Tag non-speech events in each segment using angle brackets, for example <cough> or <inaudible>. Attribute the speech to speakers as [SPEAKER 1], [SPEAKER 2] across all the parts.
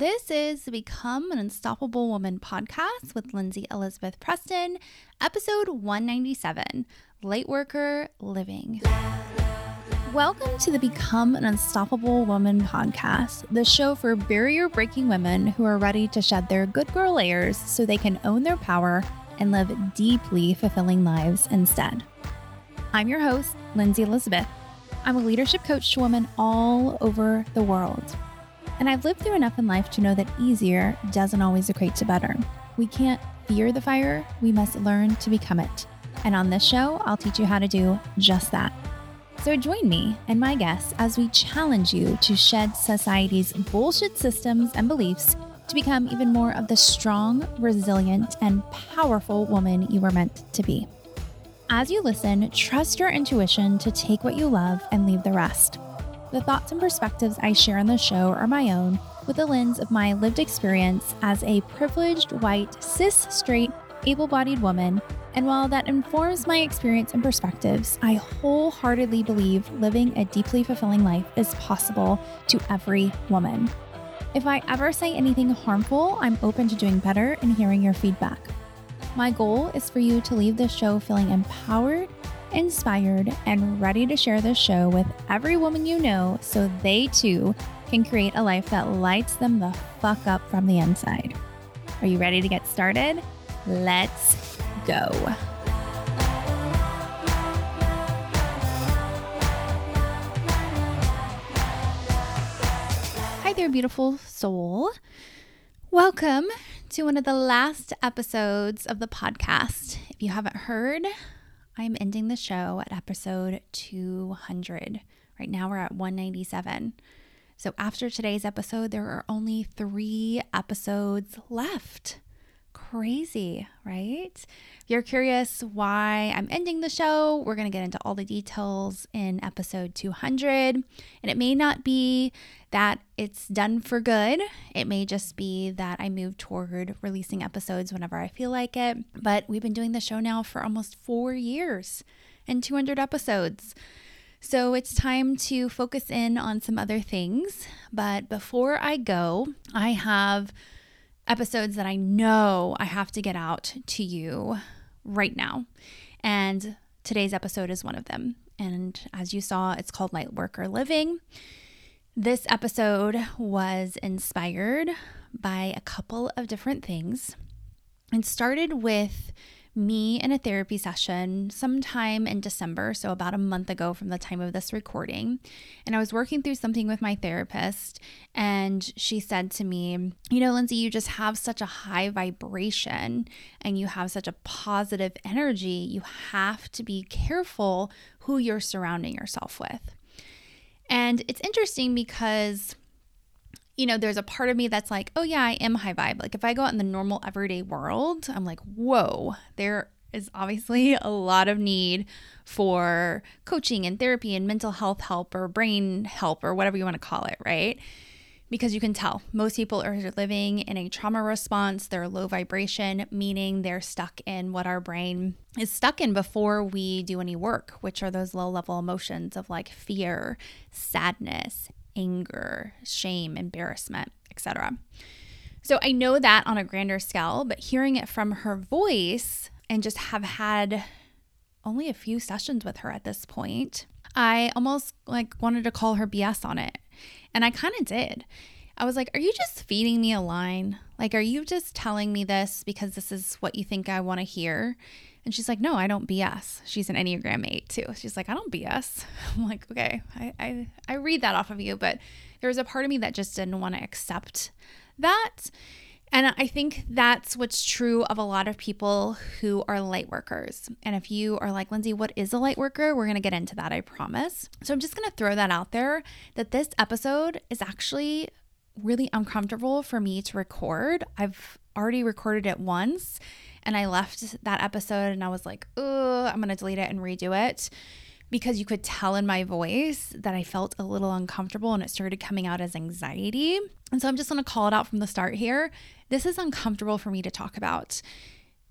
[SPEAKER 1] This is the Become an Unstoppable Woman podcast with Lindsay Elizabeth Preston, episode 197 Lightworker Living. Welcome to the Become an Unstoppable Woman podcast, the show for barrier breaking women who are ready to shed their good girl layers so they can own their power and live deeply fulfilling lives instead. I'm your host, Lindsay Elizabeth. I'm a leadership coach to women all over the world. And I've lived through enough in life to know that easier doesn't always equate to better. We can't fear the fire, we must learn to become it. And on this show, I'll teach you how to do just that. So join me and my guests as we challenge you to shed society's bullshit systems and beliefs to become even more of the strong, resilient, and powerful woman you were meant to be. As you listen, trust your intuition to take what you love and leave the rest. The thoughts and perspectives I share on the show are my own with the lens of my lived experience as a privileged, white, cis, straight, able bodied woman. And while that informs my experience and perspectives, I wholeheartedly believe living a deeply fulfilling life is possible to every woman. If I ever say anything harmful, I'm open to doing better and hearing your feedback. My goal is for you to leave this show feeling empowered inspired, and ready to share this show with every woman you know so they too can create a life that lights them the fuck up from the inside. Are you ready to get started? Let's go. Hi there, beautiful soul. Welcome to one of the last episodes of the podcast. If you haven't heard, I'm ending the show at episode 200. Right now we're at 197. So after today's episode, there are only three episodes left. Crazy, right? If you're curious why I'm ending the show, we're going to get into all the details in episode 200. And it may not be that it's done for good. It may just be that I move toward releasing episodes whenever I feel like it. But we've been doing the show now for almost four years and 200 episodes. So it's time to focus in on some other things. But before I go, I have episodes that I know I have to get out to you right now. And today's episode is one of them. And as you saw, it's called Light Worker Living. This episode was inspired by a couple of different things and started with me in a therapy session sometime in December, so about a month ago from the time of this recording. And I was working through something with my therapist, and she said to me, You know, Lindsay, you just have such a high vibration and you have such a positive energy. You have to be careful who you're surrounding yourself with. And it's interesting because you know, there's a part of me that's like, oh, yeah, I am high vibe. Like, if I go out in the normal everyday world, I'm like, whoa, there is obviously <laughs> a lot of need for coaching and therapy and mental health help or brain help or whatever you want to call it, right? Because you can tell most people are living in a trauma response. They're low vibration, meaning they're stuck in what our brain is stuck in before we do any work, which are those low level emotions of like fear, sadness, anger, shame, embarrassment, etc. So I know that on a grander scale, but hearing it from her voice and just have had only a few sessions with her at this point, I almost like wanted to call her BS on it. And I kind of did. I was like, Are you just feeding me a line? Like, are you just telling me this because this is what you think I want to hear? And she's like, No, I don't BS. She's an Enneagram 8 too. She's like, I don't BS. <laughs> I'm like, Okay, I, I, I read that off of you, but there was a part of me that just didn't want to accept that. And I think that's what's true of a lot of people who are light workers. And if you are like, Lindsay, what is a light worker? We're going to get into that, I promise. So I'm just going to throw that out there that this episode is actually really uncomfortable for me to record. I've already recorded it once and I left that episode and I was like, oh, I'm going to delete it and redo it because you could tell in my voice that I felt a little uncomfortable and it started coming out as anxiety. And so I'm just going to call it out from the start here. This is uncomfortable for me to talk about.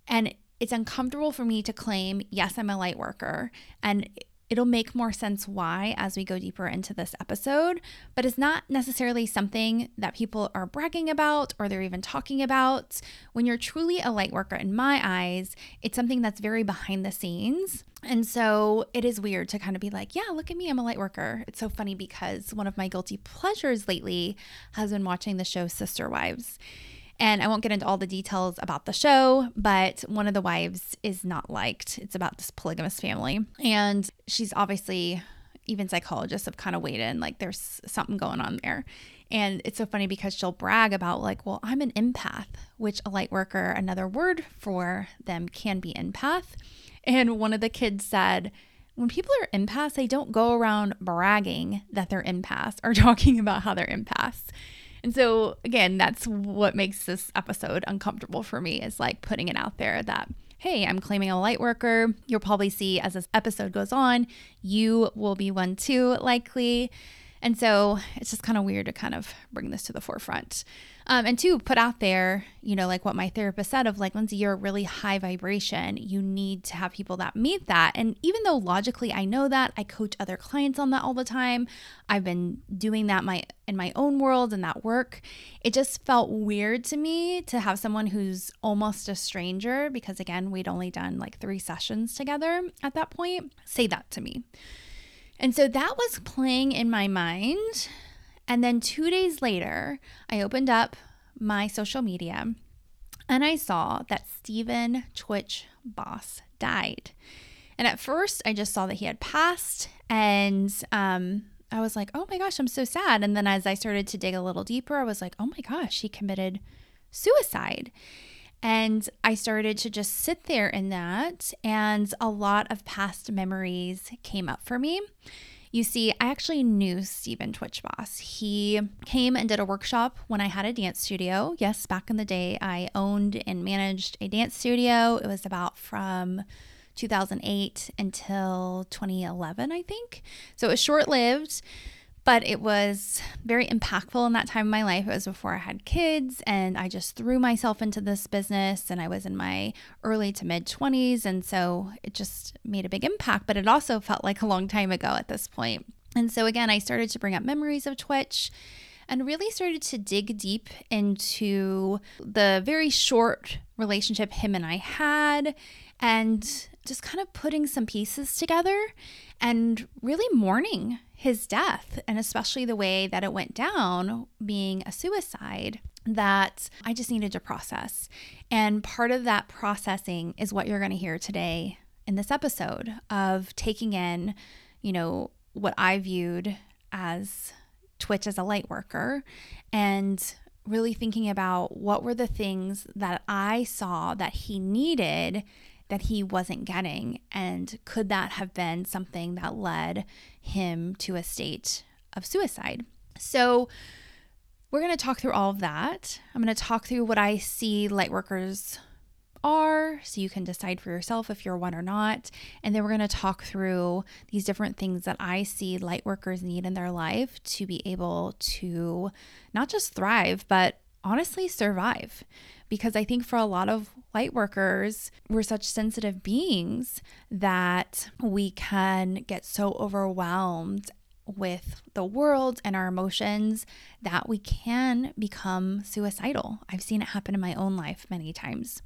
[SPEAKER 1] And it's uncomfortable for me to claim, yes, I'm a light worker. And It'll make more sense why as we go deeper into this episode, but it's not necessarily something that people are bragging about or they're even talking about. When you're truly a light worker, in my eyes, it's something that's very behind the scenes. And so it is weird to kind of be like, yeah, look at me, I'm a light worker. It's so funny because one of my guilty pleasures lately has been watching the show Sister Wives. And I won't get into all the details about the show, but one of the wives is not liked. It's about this polygamous family. And she's obviously, even psychologists have kind of weighed in, like there's something going on there. And it's so funny because she'll brag about, like, well, I'm an empath, which a light worker, another word for them can be empath. And one of the kids said, when people are empaths, they don't go around bragging that they're empaths or <laughs> talking about how they're empaths. And so, again, that's what makes this episode uncomfortable for me is like putting it out there that, hey, I'm claiming a light worker. You'll probably see as this episode goes on, you will be one too, likely. And so it's just kind of weird to kind of bring this to the forefront. Um, and two, put out there, you know, like what my therapist said of like, Lindsay, you're a really high vibration. You need to have people that meet that. And even though logically I know that, I coach other clients on that all the time. I've been doing that my in my own world and that work. It just felt weird to me to have someone who's almost a stranger, because again, we'd only done like three sessions together at that point, say that to me. And so that was playing in my mind and then two days later, I opened up my social media and I saw that Stephen Twitch Boss died. And at first, I just saw that he had passed, and um, I was like, oh my gosh, I'm so sad. And then as I started to dig a little deeper, I was like, oh my gosh, he committed suicide. And I started to just sit there in that, and a lot of past memories came up for me. You see, I actually knew Stephen Twitch Boss. He came and did a workshop when I had a dance studio. Yes, back in the day, I owned and managed a dance studio. It was about from 2008 until 2011, I think. So it was short lived but it was very impactful in that time of my life. It was before I had kids, and I just threw myself into this business, and I was in my early to mid 20s. And so it just made a big impact, but it also felt like a long time ago at this point. And so, again, I started to bring up memories of Twitch and really started to dig deep into the very short relationship him and I had and just kind of putting some pieces together and really mourning his death and especially the way that it went down being a suicide that I just needed to process. And part of that processing is what you're going to hear today in this episode of taking in, you know, what I viewed as Twitch as a light worker and really thinking about what were the things that I saw that he needed that he wasn't getting? And could that have been something that led him to a state of suicide? So, we're going to talk through all of that. I'm going to talk through what I see light workers are so you can decide for yourself if you're one or not. And then we're going to talk through these different things that I see light workers need in their life to be able to not just thrive, but honestly survive. Because I think for a lot of light workers, we're such sensitive beings that we can get so overwhelmed with the world and our emotions that we can become suicidal. I've seen it happen in my own life many times.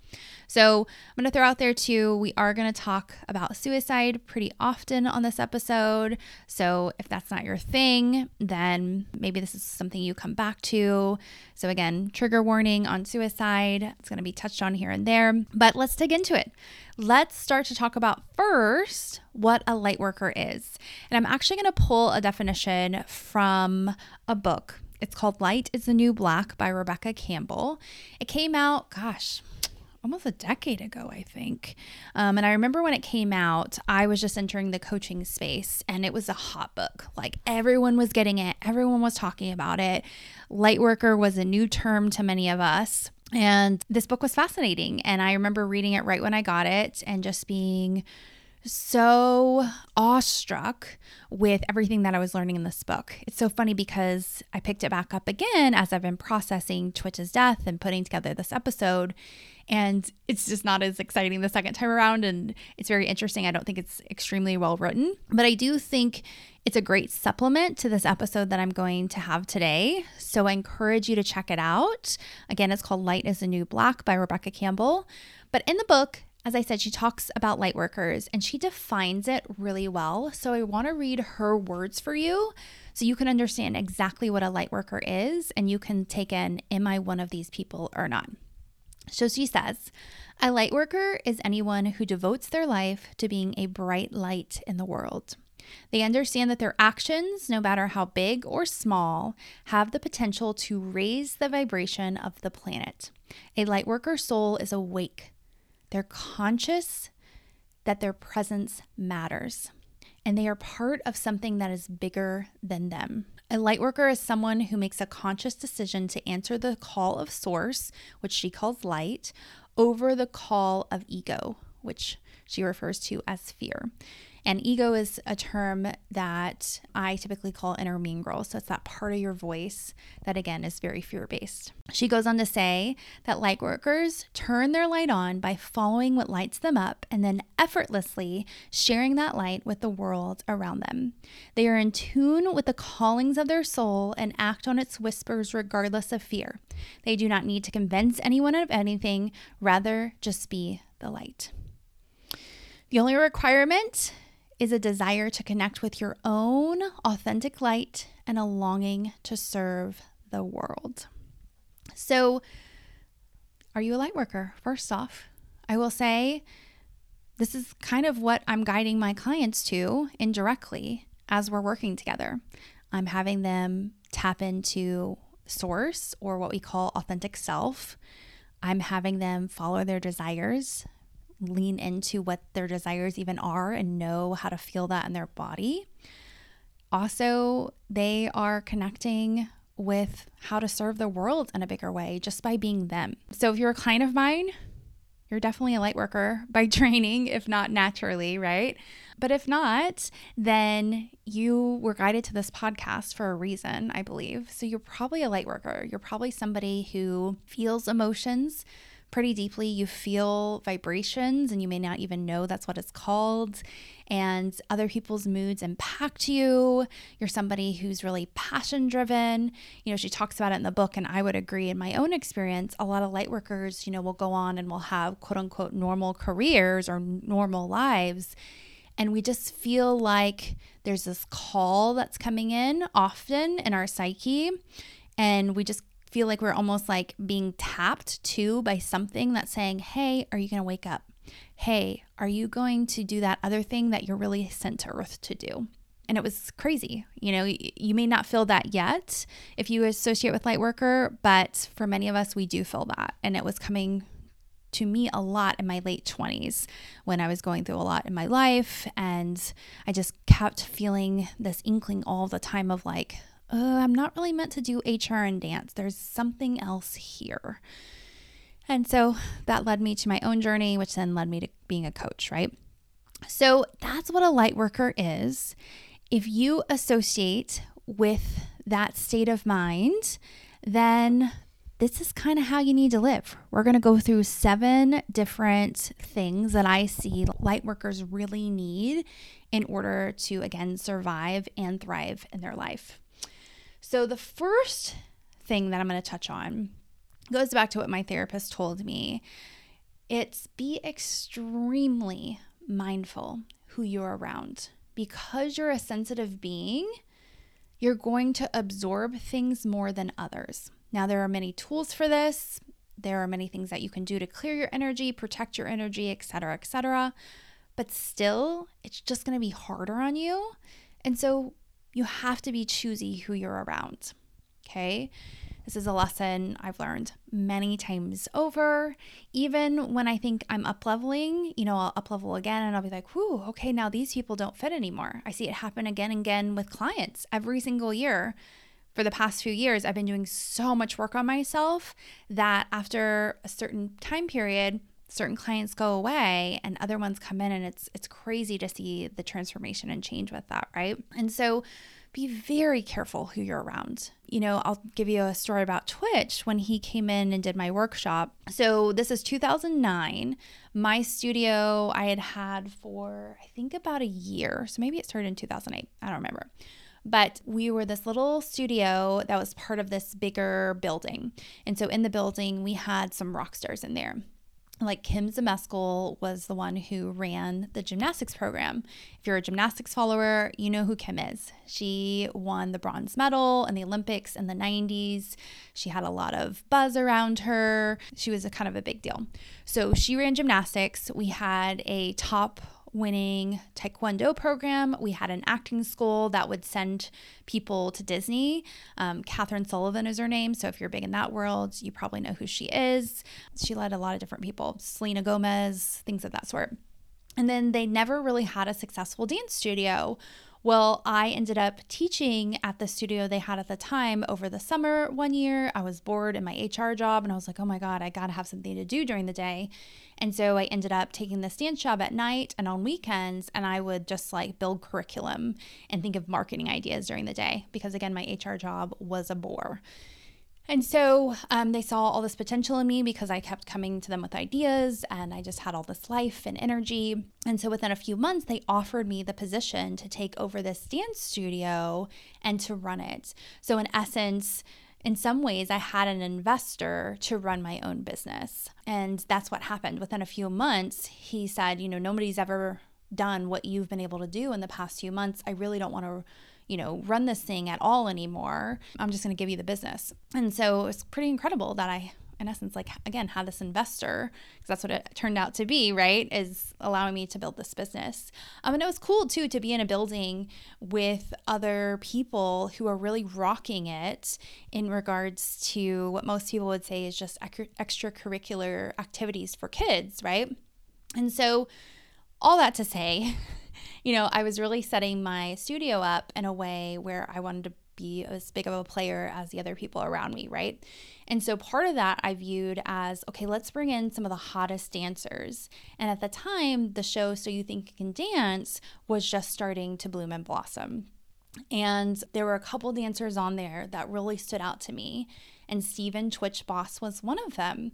[SPEAKER 1] So, I'm going to throw out there too, we are going to talk about suicide pretty often on this episode. So, if that's not your thing, then maybe this is something you come back to. So, again, trigger warning on suicide. It's going to be touched on here and there, but let's dig into it. Let's start to talk about first what a light worker is. And I'm actually going to pull a definition from a book. It's called Light is the New Black by Rebecca Campbell. It came out, gosh, almost a decade ago, I think. Um, and I remember when it came out, I was just entering the coaching space and it was a hot book. Like everyone was getting it, everyone was talking about it. Lightworker was a new term to many of us. And this book was fascinating. And I remember reading it right when I got it and just being so awestruck with everything that I was learning in this book. It's so funny because I picked it back up again as I've been processing Twitch's death and putting together this episode. And it's just not as exciting the second time around. And it's very interesting. I don't think it's extremely well written, but I do think it's a great supplement to this episode that I'm going to have today. So I encourage you to check it out. Again, it's called Light is a New Black by Rebecca Campbell. But in the book, as I said, she talks about light workers and she defines it really well. So I want to read her words for you so you can understand exactly what a light worker is and you can take in Am I one of these people or not? So she says, A light worker is anyone who devotes their life to being a bright light in the world. They understand that their actions, no matter how big or small, have the potential to raise the vibration of the planet. A lightworker soul is awake they're conscious that their presence matters and they are part of something that is bigger than them. A lightworker is someone who makes a conscious decision to answer the call of source, which she calls light, over the call of ego, which she refers to as fear. And ego is a term that I typically call inner mean girl. So it's that part of your voice that, again, is very fear based. She goes on to say that light workers turn their light on by following what lights them up and then effortlessly sharing that light with the world around them. They are in tune with the callings of their soul and act on its whispers regardless of fear. They do not need to convince anyone of anything, rather, just be the light. The only requirement is a desire to connect with your own authentic light and a longing to serve the world. So, are you a light worker? First off, I will say this is kind of what I'm guiding my clients to indirectly as we're working together. I'm having them tap into source or what we call authentic self. I'm having them follow their desires, lean into what their desires even are and know how to feel that in their body. Also, they are connecting with how to serve the world in a bigger way just by being them. So, if you're a client of mine, you're definitely a light worker <laughs> by training, if not naturally, right? But if not, then you were guided to this podcast for a reason, I believe. So you're probably a light worker. You're probably somebody who feels emotions pretty deeply. You feel vibrations, and you may not even know that's what it's called. And other people's moods impact you. You're somebody who's really passion driven. You know, she talks about it in the book, and I would agree in my own experience. A lot of light workers, you know, will go on and will have quote unquote normal careers or normal lives. And we just feel like there's this call that's coming in often in our psyche. And we just feel like we're almost like being tapped to by something that's saying, Hey, are you going to wake up? Hey, are you going to do that other thing that you're really sent to earth to do? And it was crazy. You know, you may not feel that yet if you associate with Lightworker, but for many of us, we do feel that. And it was coming to me a lot in my late 20s when I was going through a lot in my life. And I just kept feeling this inkling all the time of like, uh, I'm not really meant to do HR and dance. There's something else here. And so that led me to my own journey, which then led me to being a coach, right? So that's what a light worker is. If you associate with that state of mind, then this is kind of how you need to live. We're going to go through seven different things that I see light workers really need in order to, again, survive and thrive in their life. So, the first thing that I'm going to touch on goes back to what my therapist told me. It's be extremely mindful who you're around. Because you're a sensitive being, you're going to absorb things more than others. Now, there are many tools for this. There are many things that you can do to clear your energy, protect your energy, etc., etc. But still, it's just going to be harder on you. And so you have to be choosy who you're around. Okay. This is a lesson I've learned many times over. Even when I think I'm up leveling, you know, I'll up level again and I'll be like, whoo, okay, now these people don't fit anymore. I see it happen again and again with clients every single year. For the past few years, I've been doing so much work on myself that after a certain time period, certain clients go away and other ones come in and it's it's crazy to see the transformation and change with that, right? And so be very careful who you're around. You know, I'll give you a story about Twitch when he came in and did my workshop. So, this is 2009. My studio I had had for, I think, about a year. So, maybe it started in 2008. I don't remember. But we were this little studio that was part of this bigger building. And so, in the building, we had some rock stars in there like Kim Zmeskal was the one who ran the gymnastics program. If you're a gymnastics follower, you know who Kim is. She won the bronze medal in the Olympics in the 90s. She had a lot of buzz around her. She was a kind of a big deal. So she ran gymnastics. We had a top winning taekwondo program. We had an acting school that would send people to Disney. Um, Cathryn Sullivan is her name. So if you're big in that world, you probably know who she is. She led a lot of different people, Selena Gomez, things of that sort. And then they never really had a successful dance studio well, I ended up teaching at the studio they had at the time over the summer one year. I was bored in my HR job and I was like, oh my God, I got to have something to do during the day. And so I ended up taking the dance job at night and on weekends, and I would just like build curriculum and think of marketing ideas during the day because, again, my HR job was a bore. And so um, they saw all this potential in me because I kept coming to them with ideas and I just had all this life and energy. And so within a few months, they offered me the position to take over this dance studio and to run it. So, in essence, in some ways, I had an investor to run my own business. And that's what happened. Within a few months, he said, You know, nobody's ever done what you've been able to do in the past few months. I really don't want to you know, run this thing at all anymore. I'm just going to give you the business. And so it's pretty incredible that I, in essence, like, again, had this investor, because that's what it turned out to be, right? Is allowing me to build this business. Um, and it was cool too to be in a building with other people who are really rocking it in regards to what most people would say is just extracurricular activities for kids, right? And so, all that to say, <laughs> you know, I was really setting my studio up in a way where I wanted to be as big of a player as the other people around me, right? And so part of that I viewed as okay, let's bring in some of the hottest dancers. And at the time, the show So You Think You Can Dance was just starting to bloom and blossom. And there were a couple dancers on there that really stood out to me. And Stephen Twitch Boss was one of them.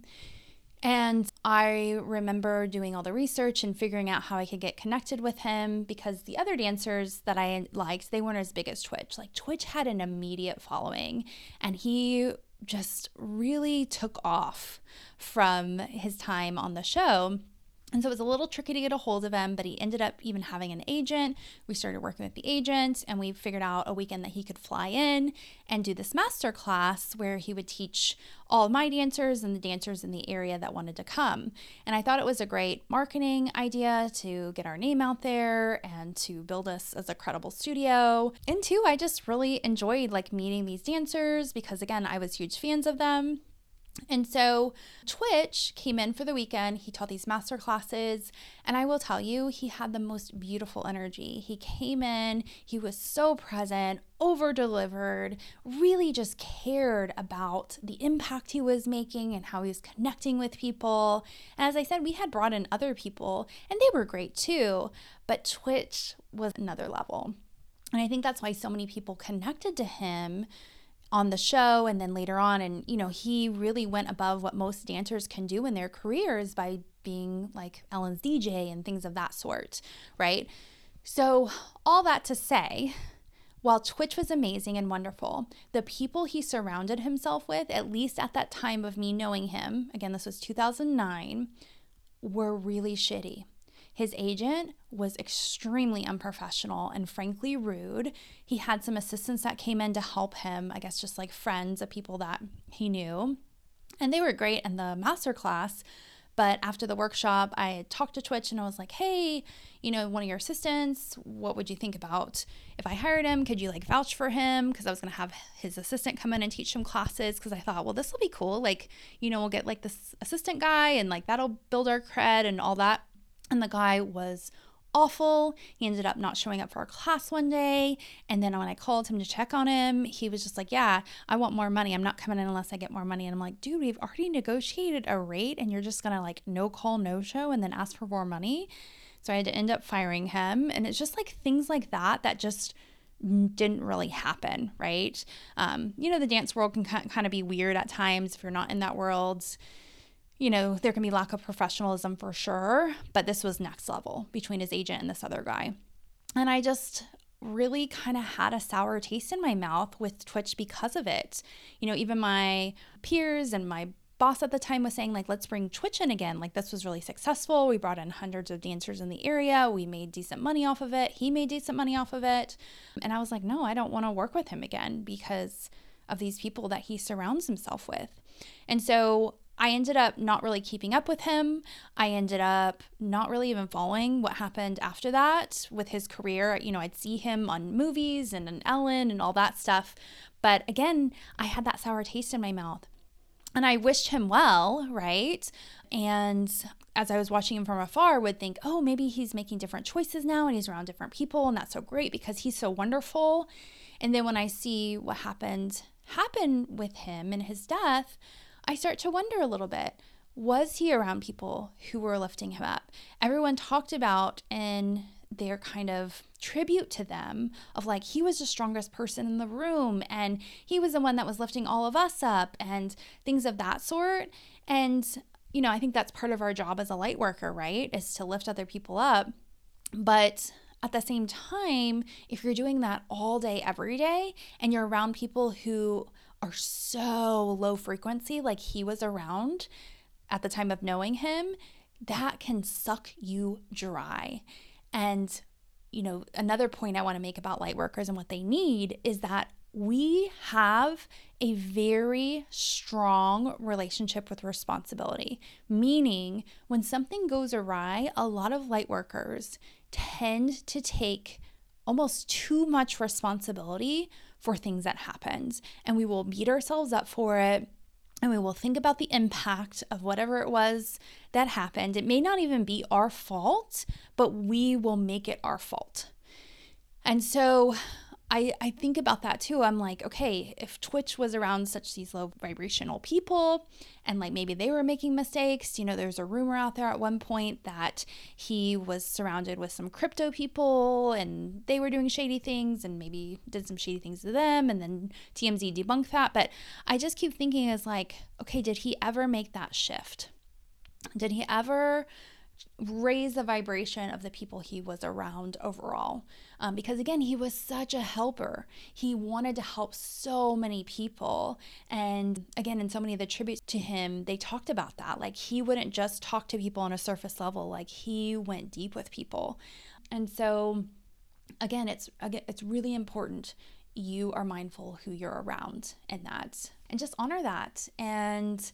[SPEAKER 1] And I remember doing all the research and figuring out how I could get connected with him because the other dancers that I liked, they weren't as big as Twitch. Like Twitch had an immediate following and he just really took off from his time on the show. And so it was a little tricky to get a hold of him, but he ended up even having an agent. We started working with the agent and we figured out a weekend that he could fly in and do this master class where he would teach all my dancers and the dancers in the area that wanted to come. And I thought it was a great marketing idea to get our name out there and to build us as a credible studio. And two, I just really enjoyed like meeting these dancers because again, I was huge fans of them. And so Twitch came in for the weekend. He taught these master classes. And I will tell you, he had the most beautiful energy. He came in, he was so present, over delivered, really just cared about the impact he was making and how he was connecting with people. And as I said, we had brought in other people and they were great too. But Twitch was another level. And I think that's why so many people connected to him on the show and then later on and you know he really went above what most dancers can do in their careers by being like Ellen's DJ and things of that sort, right? So all that to say, while Twitch was amazing and wonderful, the people he surrounded himself with, at least at that time of me knowing him, again, this was 2009, were really shitty. His agent was extremely unprofessional and frankly rude. He had some assistants that came in to help him, I guess just like friends of people that he knew. And they were great in the master class. But after the workshop, I talked to Twitch and I was like, hey, you know, one of your assistants, what would you think about if I hired him? Could you like vouch for him? Because I was going to have his assistant come in and teach some classes. Because I thought, well, this will be cool. Like, you know, we'll get like this assistant guy and like that'll build our cred and all that. And the guy was awful. He ended up not showing up for our class one day. And then when I called him to check on him, he was just like, Yeah, I want more money. I'm not coming in unless I get more money. And I'm like, Dude, we've already negotiated a rate and you're just going to like no call, no show and then ask for more money. So I had to end up firing him. And it's just like things like that that just didn't really happen, right? Um, you know, the dance world can kind of be weird at times if you're not in that world you know, there can be lack of professionalism for sure, but this was next level between his agent and this other guy. And I just really kind of had a sour taste in my mouth with Twitch because of it. You know, even my peers and my boss at the time was saying like let's bring twitch in again. Like this was really successful. We brought in hundreds of dancers in the area. We made decent money off of it. He made decent money off of it. And i was like no i don't want to work with him again because of these people that he surrounds himself with. And so I ended up not really keeping up with him. I ended up not really even following what happened after that with his career. You know, I'd see him on movies and on Ellen and all that stuff. But again, I had that sour taste in my mouth. And I wished him well, right? And as I was watching him from afar, would think, oh, maybe he's making different choices now and he's around different people, and that's so great because he's so wonderful. And then when I see what happened happen with him and his death, I start to wonder a little bit was he around people who were lifting him up? Everyone talked about in their kind of tribute to them of like he was the strongest person in the room and he was the one that was lifting all of us up and things of that sort. And you know, I think that's part of our job as a light worker, right? Is to lift other people up. But at the same time, if you're doing that all day, every day, and you're around people who are so low frequency, like he was around at the time of knowing him, that can suck you dry. And, you know, another point I want to make about light workers and what they need is that we have a very strong relationship with responsibility, meaning when something goes awry, a lot of light workers tend to take almost too much responsibility for things that happened. And we will beat ourselves up for it. And we will think about the impact of whatever it was that happened. It may not even be our fault, but we will make it our fault. And so I, I think about that too. I'm like, okay, if Twitch was around such these low vibrational people and like maybe they were making mistakes, you know, there's a rumor out there at one point that he was surrounded with some crypto people and they were doing shady things and maybe did some shady things to them and then TMZ debunked that. But I just keep thinking as like, okay, did he ever make that shift? Did he ever raise the vibration of the people he was around overall. Um, because again, he was such a helper. He wanted to help so many people. And again, in so many of the tributes to him, they talked about that. Like he wouldn't just talk to people on a surface level, like he went deep with people. And so again, it's again, it's really important you are mindful who you're around and that and just honor that and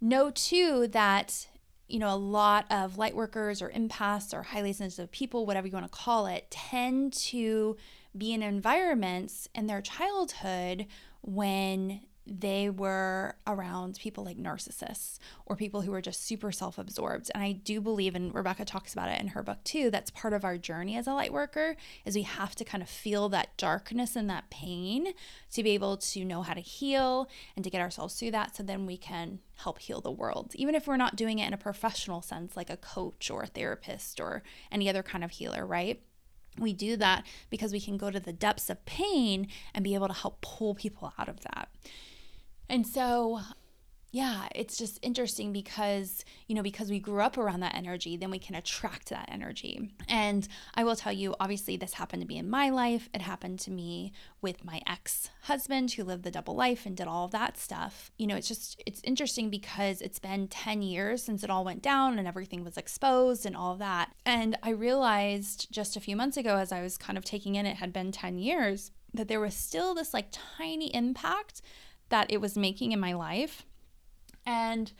[SPEAKER 1] know too that you know, a lot of light workers or empaths or highly sensitive people, whatever you want to call it, tend to be in environments in their childhood when they were around people like narcissists or people who were just super self absorbed. And I do believe, and Rebecca talks about it in her book too, that's part of our journey as a light worker, is we have to kind of feel that darkness and that pain to be able to know how to heal and to get ourselves through that so then we can help heal the world. Even if we're not doing it in a professional sense, like a coach or a therapist or any other kind of healer, right? we do that because we can go to the depths of pain and be able to help pull people out of that. And so, yeah, it's just interesting because, you know, because we grew up around that energy, then we can attract that energy. And I will tell you, obviously, this happened to be in my life. It happened to me with my ex husband who lived the double life and did all of that stuff. You know, it's just, it's interesting because it's been 10 years since it all went down and everything was exposed and all of that. And I realized just a few months ago, as I was kind of taking in it had been 10 years, that there was still this like tiny impact that it was making in my life. And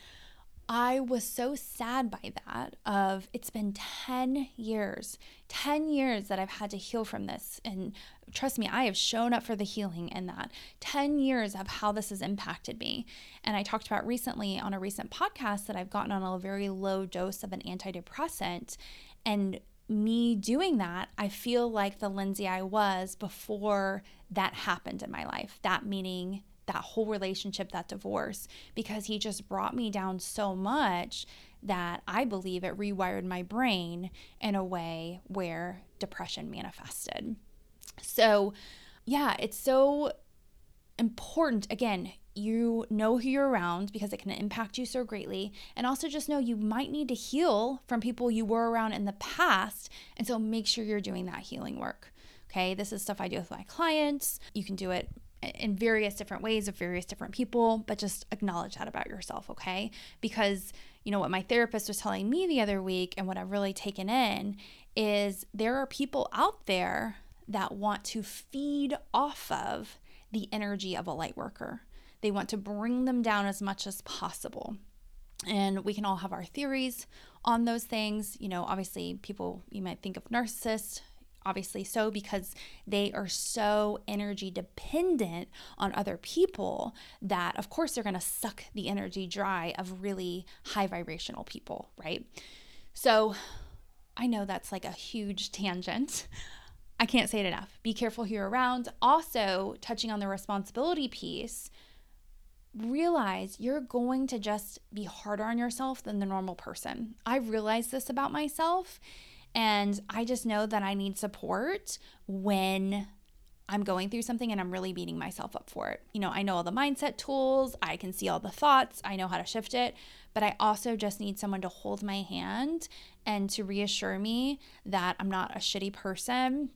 [SPEAKER 1] I was so sad by that of it's been 10 years 10 years that I've had to heal from this and trust me I have shown up for the healing in that 10 years of how this has impacted me and I talked about recently on a recent podcast that I've gotten on a very low dose of an antidepressant and me doing that, I feel like the Lindsay I was before that happened in my life. That meaning that whole relationship, that divorce, because he just brought me down so much that I believe it rewired my brain in a way where depression manifested. So, yeah, it's so important. Again, you know who you're around because it can impact you so greatly. And also just know you might need to heal from people you were around in the past. And so make sure you're doing that healing work. Okay. This is stuff I do with my clients. You can do it in various different ways with various different people, but just acknowledge that about yourself. Okay. Because, you know, what my therapist was telling me the other week and what I've really taken in is there are people out there that want to feed off of the energy of a light worker. They want to bring them down as much as possible. And we can all have our theories on those things. You know, obviously, people, you might think of narcissists, obviously so, because they are so energy dependent on other people that, of course, they're going to suck the energy dry of really high vibrational people, right? So I know that's like a huge tangent. I can't say it enough. Be careful you're around. Also, touching on the responsibility piece, realize you're going to just be harder on yourself than the normal person. I realized this about myself, and I just know that I need support when I'm going through something and I'm really beating myself up for it. You know, I know all the mindset tools, I can see all the thoughts, I know how to shift it, but I also just need someone to hold my hand and to reassure me that I'm not a shitty person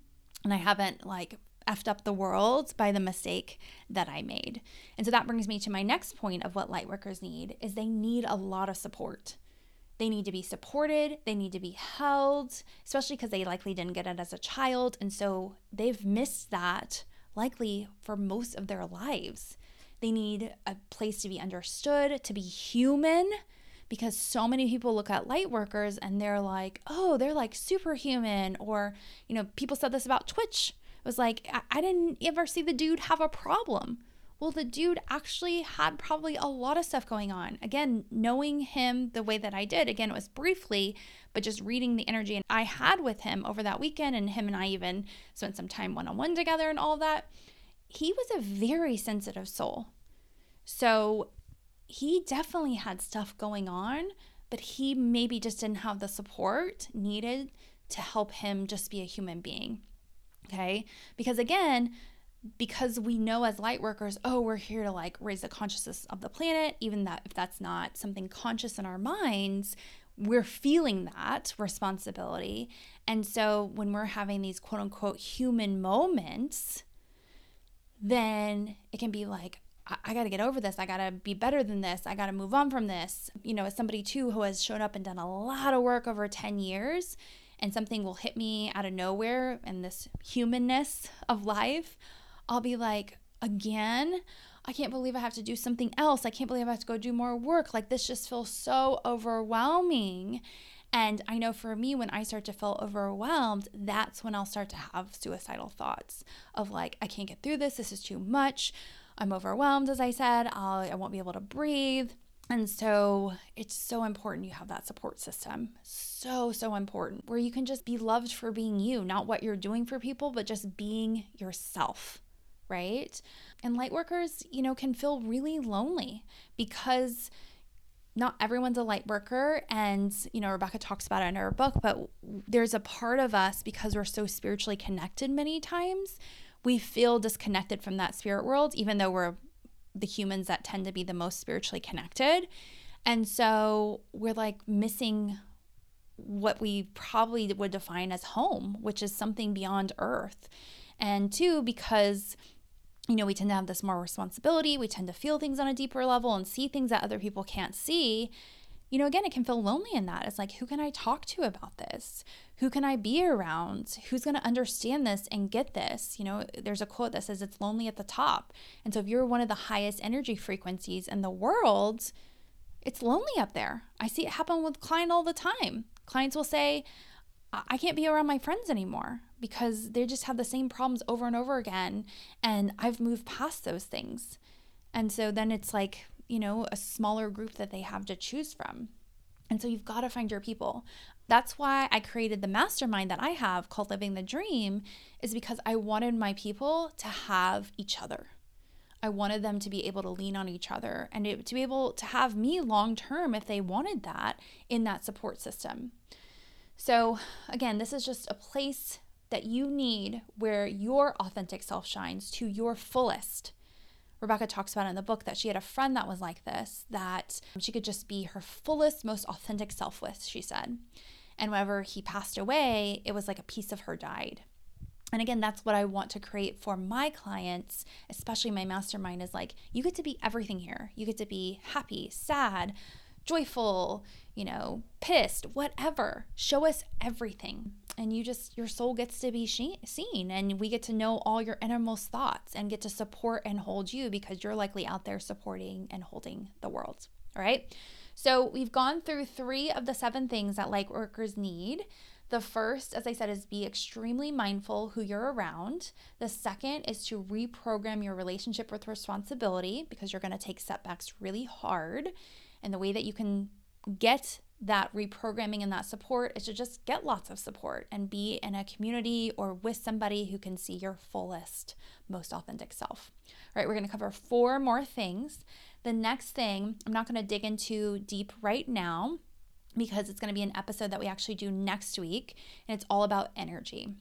[SPEAKER 1] and I haven't like effed up the world by the mistake that I made. And so that brings me to my next point of what lightworkers need is they need a lot of support. They need to be supported, they need to be held, especially because they likely didn't get it as a child and so they've missed that likely for most of their lives. They need a place to be understood, to be human, because so many people look at light workers and they're like, oh, they're like superhuman. Or, you know, people said this about Twitch It was like, I, I didn't ever see the dude have a problem. Well, the dude actually had probably a lot of stuff going on. Again, knowing him the way that I did, again, it was briefly, but just reading the energy I had with him over that weekend, and him and I even spent some time one on one together and all that. He was a very sensitive soul. So he definitely had stuff going on, but he maybe just didn't have the support needed to help him just be a human being. Okay. Because again, because we know as light workers, oh, we're here to like raise the consciousness of the planet, even that if that's not something conscious in our minds, we're feeling that responsibility. And so when we're having these quote unquote human moments, then it can be like, I, got to get over this. I got to be better than this. I got to move on from this. You know, as somebody too who has shown up and done a lot of work over 10 years, and something will hit me out of nowhere and this humanness of life, I'll be like, again, I can't believe I have to do something else. I can't believe I have to go do more work. Like, this just feels so overwhelming. And I know for me, when I start to feel overwhelmed, that's when I'll start to have suicidal thoughts of like, I can't get through this. This is too much. I'm overwhelmed, as I said. I'll, I won't be able to breathe. And so it's so important you have that support system. So, so important where you can just be loved for being you, not what you're doing for people, but just being yourself, right? And light workers, you know, can feel really lonely because not everyone's a light worker and you know rebecca talks about it in her book but there's a part of us because we're so spiritually connected many times we feel disconnected from that spirit world even though we're the humans that tend to be the most spiritually connected. And so we're like missing what we probably would define as home, which is something beyond earth. And two, because you know, we tend to have this more responsibility, we tend to feel things on a deeper level and see things that other people can't see you know, again, it can feel lonely in that. It's like, who can I talk to about this? Who can I be around? Who's going to understand this and get this? You know, there's a quote that says it's lonely at the top. And so if you're one of the highest energy frequencies in the world, it's lonely up there. I see it happen with clients all the time. Clients will say, I can't be around my friends anymore because they just have the same problems over and over again. And I've moved past those things. And so then it's like, you know, a smaller group that they have to choose from. And so you've got to find your people. That's why I created the mastermind that I have called Living the Dream, is because I wanted my people to have each other. I wanted them to be able to lean on each other and to be able to have me long term if they wanted that in that support system. So, again, this is just a place that you need where your authentic self shines to your fullest. Rebecca talks about in the book that she had a friend that was like this, that she could just be her fullest, most authentic self with, she said. And whenever he passed away, it was like a piece of her died. And again, that's what I want to create for my clients, especially my mastermind is like, you get to be everything here. You get to be happy, sad, joyful, you know, pissed, whatever. Show us everything. And you just, your soul gets to be seen. And we get to know all your innermost thoughts and get to support and hold you because you're likely out there supporting and holding the world. All right. So we've gone through three of the seven things that light workers need. The first, as I said, is be extremely mindful who you're around. The second is to reprogram your relationship with responsibility because you're going to take setbacks really hard. And the way that you can get that reprogramming and that support is to just get lots of support and be in a community or with somebody who can see your fullest, most authentic self. All right, we're going to cover four more things. The next thing, I'm not going to dig into deep right now because it's going to be an episode that we actually do next week, and it's all about energy.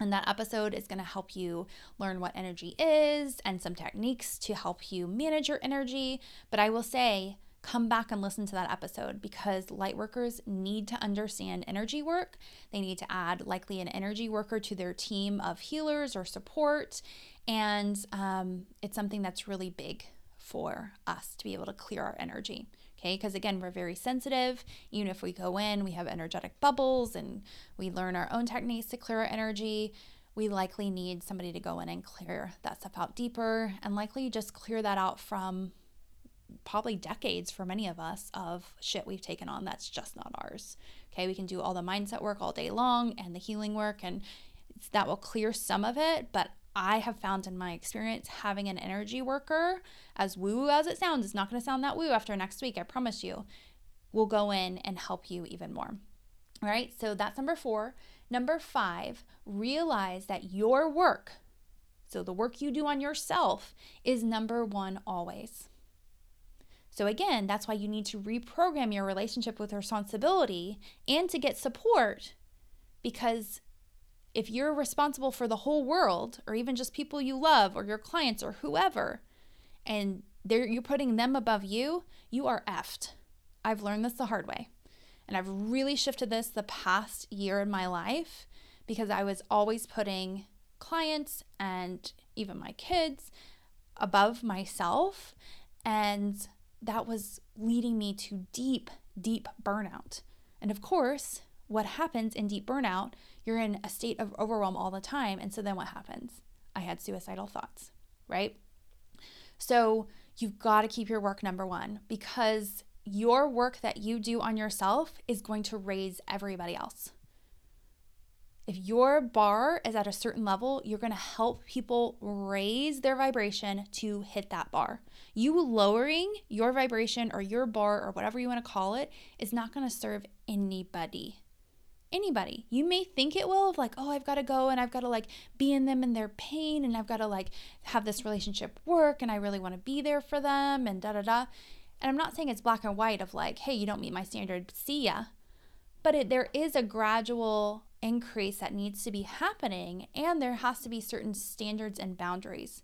[SPEAKER 1] And that episode is going to help you learn what energy is and some techniques to help you manage your energy. But I will say, come back and listen to that episode because light workers need to understand energy work. They need to add likely an energy worker to their team of healers or support. And um, it's something that's really big for us to be able to clear our energy. Okay, because again, we're very sensitive. Even if we go in, we have energetic bubbles and we learn our own techniques to clear our energy. We likely need somebody to go in and clear that stuff out deeper and likely just clear that out from probably decades for many of us of shit we've taken on that's just not ours. Okay, we can do all the mindset work all day long and the healing work, and that will clear some of it, but I have found in my experience having an energy worker, as woo as it sounds, it's not going to sound that woo after next week, I promise you, will go in and help you even more. All right, so that's number four. Number five, realize that your work, so the work you do on yourself, is number one always. So, again, that's why you need to reprogram your relationship with responsibility and to get support because if you're responsible for the whole world or even just people you love or your clients or whoever and you're putting them above you you are effed. I've learned this the hard way. And i've really shifted this the past year in my life because i was always putting clients and even my kids above myself. And that was leading me to deep deep burnout and of course what happens in deep burnout, you're in a state of overwhelm all the time. And so then what happens? I had suicidal thoughts, right? So you've got to keep your work number one because your work that you do on yourself is going to raise everybody else. If your bar is at a certain level, you're going to help people raise their vibration to hit that bar. You lowering your vibration or your bar or whatever you want to call it is not going to serve anybody anybody. You may think it will of like, oh, I've got to go and I've got to like be in them in their pain and I've got to like have this relationship work and I really want to be there for them and da da da. And I'm not saying it's black and white of like, hey, you don't meet my standard, see ya. But it, there is a gradual increase that needs to be happening and there has to be certain standards and boundaries.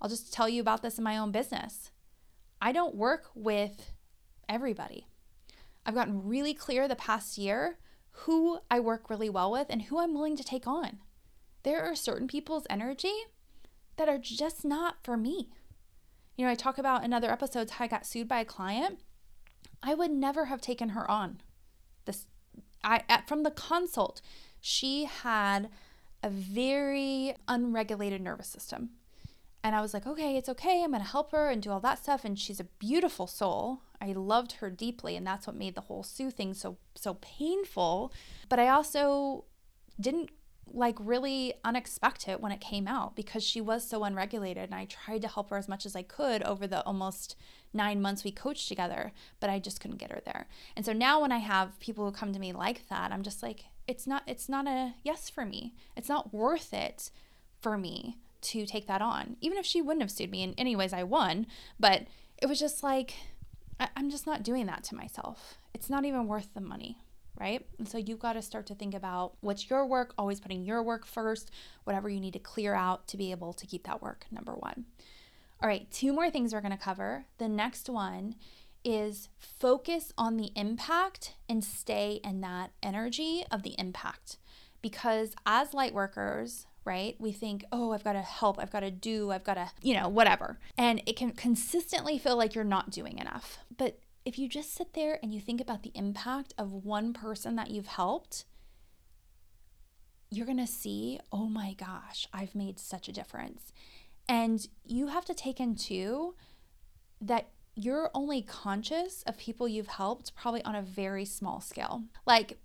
[SPEAKER 1] I'll just tell you about this in my own business. I don't work with everybody. I've gotten really clear the past year who I work really well with and who I'm willing to take on. There are certain people's energy that are just not for me. You know, I talk about in other episodes how I got sued by a client. I would never have taken her on. This I at, from the consult, she had a very unregulated nervous system. And I was like, okay, it's okay. I'm going to help her and do all that stuff. And she's a beautiful soul. I loved her deeply. And that's what made the whole Sue thing so, so painful. But I also didn't like really unexpect it when it came out because she was so unregulated. And I tried to help her as much as I could over the almost nine months we coached together, but I just couldn't get her there. And so now when I have people who come to me like that, I'm just like, it's not it's not a yes for me. It's not worth it for me to take that on. Even if she wouldn't have sued me. And anyways, I won. But it was just like, I, I'm just not doing that to myself. It's not even worth the money right? And so you've got to start to think about what's your work, always putting your work first, whatever you need to clear out to be able to keep that work, number one. All right, two more things we're going to cover. The next one is focus on the impact and stay in that energy of the impact. Because as light workers, right, we think, oh, I've got to help, I've got to do, I've got to, you know, whatever. And it can consistently feel like you're not doing enough. But if you just sit there and you think about the impact of one person that you've helped, you're going to see, oh my gosh, I've made such a difference. And you have to take into that you're only conscious of people you've helped probably on a very small scale. Like,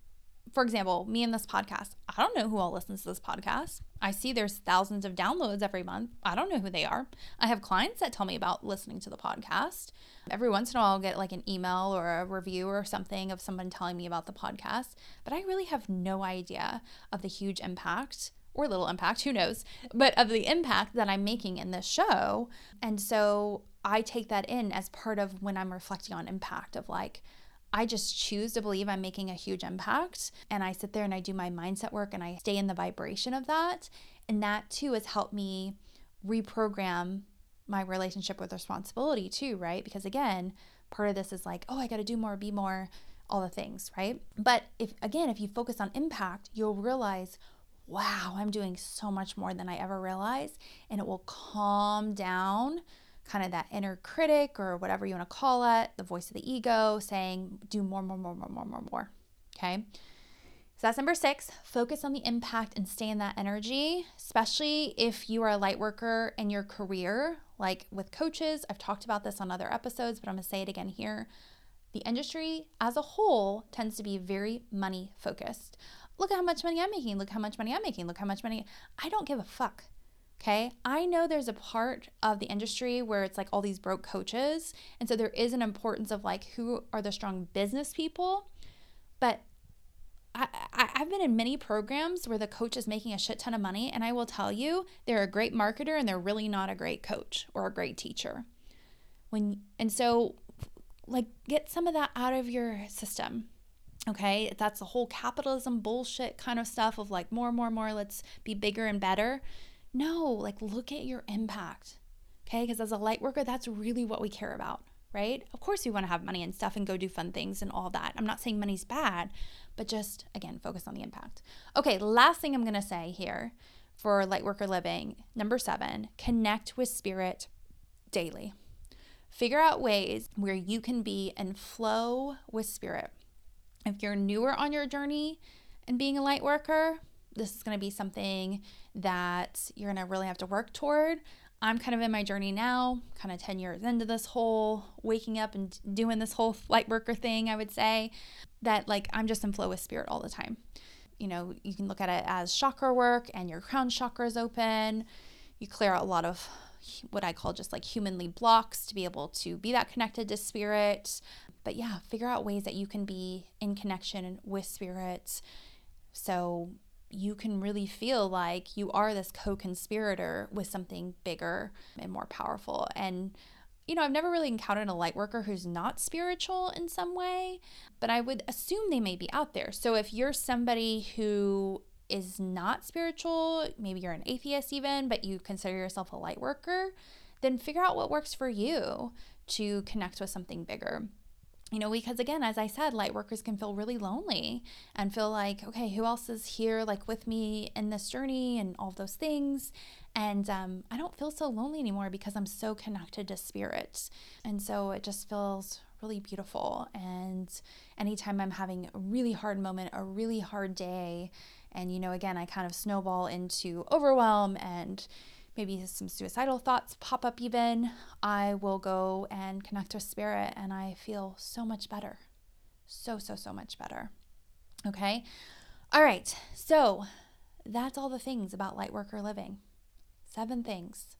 [SPEAKER 1] for example, me and this podcast, I don't know who all listens to this podcast. I see there's thousands of downloads every month. I don't know who they are. I have clients that tell me about listening to the podcast. Every once in a while, I'll get like an email or a review or something of someone telling me about the podcast, but I really have no idea of the huge impact or little impact, who knows, but of the impact that I'm making in this show. And so I take that in as part of when I'm reflecting on impact of like, I just choose to believe I'm making a huge impact. And I sit there and I do my mindset work and I stay in the vibration of that. And that too has helped me reprogram my relationship with responsibility too, right? Because again, part of this is like, oh, I got to do more, be more, all the things, right? But if again, if you focus on impact, you'll realize, wow, I'm doing so much more than I ever realized. And it will calm down kind of that inner critic or whatever you want to call it, the voice of the ego saying, do more, more, more, more, more, more, more. Okay. So that's number six. Focus on the impact and stay in that energy, especially if you are a light worker in your career, like with coaches. I've talked about this on other episodes, but I'm going to say it again here. The industry as a whole tends to be very money focused. Look at how much money I'm making. Look how much money I'm making. Look how much money. I don't give a fuck. Okay. I know there's a part of the industry where it's like all these broke coaches. And so there is an importance of like who are the strong business people. But I, I, have been in many programs where the coach is making a shit ton of money. And I will tell you, they're a great marketer and they're really not a great coach or a great teacher. When and so like get some of that out of your system. Okay, that's the whole capitalism bullshit kind of stuff of like more, more, more, let's be bigger and better. No, like look at your impact. Okay, because as a light worker, that's really what we care about, right? Of course, we want to have money and stuff and go do fun things and all that. I'm not saying money's bad, but just again, focus on the impact. Okay, last thing I'm going to say here for light worker living number seven, connect with spirit daily. Figure out ways where you can be in flow with spirit. If you're newer on your journey and being a light worker, this is going to be something that you're going to really have to work toward. I'm kind of in my journey now, kind of 10 years into this whole waking up and doing this whole <laughs> light worker thing, I would say that like I'm just in flow with spirit all the time. You know, you can look at it as chakra work and your crown chakra is open. You clear out a lot of what I call just like humanly blocks to be able to be that connected to spirit. But yeah, figure out ways that you can be in connection with spirit. So you can really feel like you are this co conspirator with something bigger and more powerful. And, you know, I've never really encountered a light worker who's not spiritual in some way, but I would assume they may be out there. So if you're somebody who is not spiritual, maybe you're an atheist even, but you consider yourself a light worker, then figure out what works for you to connect with something bigger you know, because again, as I said, light workers can feel really lonely and feel like, okay, who else is here, like with me in this journey and all those things. And um, I don't feel so lonely anymore because I'm so connected to spirit. And so it just feels really beautiful. And anytime I'm having a really hard moment, a really hard day, and, you know, again, I kind of snowball into overwhelm and, maybe some suicidal thoughts pop up, even, I will go and connect with spirit and I feel so much better. So, so, so much better. Okay. All right. So that's all the things about light worker living. Seven things.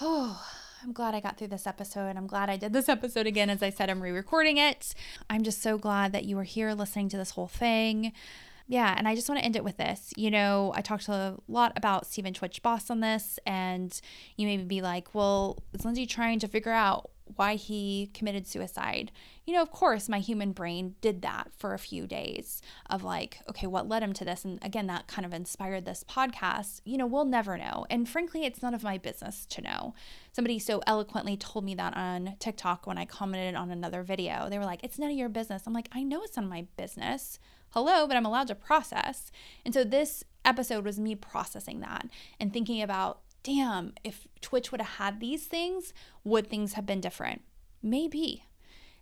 [SPEAKER 1] Oh, I'm glad I got through this episode. I'm glad I did this episode again. As I said, I'm re recording it. I'm just so glad that you were here listening to this whole thing. Yeah, and I just want to end it with this. You know, I talked a lot about Stephen Twitch Boss on this, and you may be like, well, is Lindsay trying to figure out why he committed suicide. You know, of course, my human brain did that for a few days of like, okay, what led him to this? And again, that kind of inspired this podcast. You know, we'll never know. And frankly, it's none of my business to know. Somebody so eloquently told me that on TikTok when I commented on another video. They were like, it's none of your business. I'm like, I know it's none of my business. Hello, but I'm allowed to process. And so this episode was me processing that and thinking about damn, if Twitch would have had these things, would things have been different? Maybe.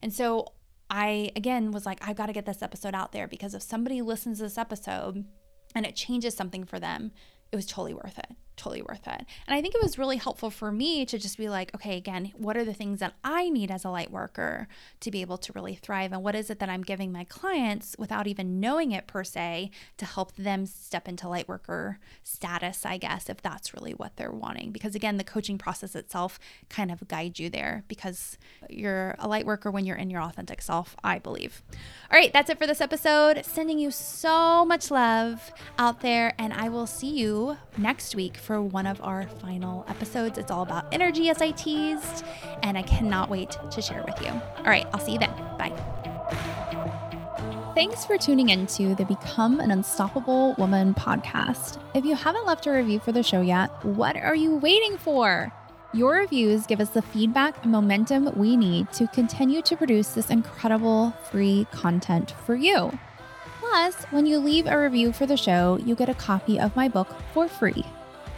[SPEAKER 1] And so I, again, was like, I've got to get this episode out there because if somebody listens to this episode and it changes something for them, it was totally worth it totally worth it. And I think it was really helpful for me to just be like, okay, again, what are the things that I need as a light worker to be able to really thrive? And what is it that I'm giving my clients without even knowing it per se to help them step into light worker status, I guess, if that's really what they're wanting. Because again, the coaching process itself kind of guides you there because you're a light worker when you're in your authentic self, I believe. All right, that's it for this episode. Sending you so much love out there, and I will see you next week for one of our final episodes. It's all about energy, as I teased, and I cannot wait to share with you. All right, I'll see you then. Bye. Thanks for tuning into the Become an Unstoppable Woman podcast. If you haven't left a review for the show yet, what are you waiting for? Your reviews give us the feedback and momentum we need to continue to produce this incredible free content for you. Plus, when you leave a review for the show, you get a copy of my book for free.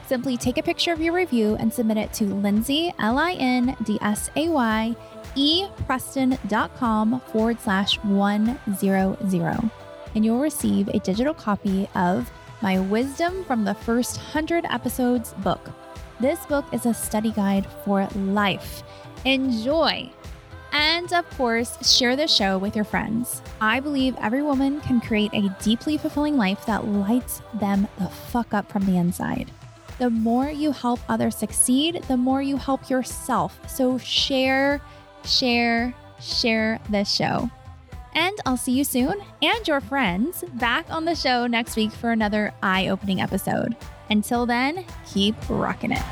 [SPEAKER 1] Simply take a picture of your review and submit it to Lindsay, L I N D S A Y, e preston.com forward slash 100. And you'll receive a digital copy of my Wisdom from the First 100 Episodes book. This book is a study guide for life. Enjoy! And of course, share the show with your friends. I believe every woman can create a deeply fulfilling life that lights them the fuck up from the inside. The more you help others succeed, the more you help yourself. So share, share, share this show. And I'll see you soon and your friends back on the show next week for another eye opening episode. Until then, keep rocking it.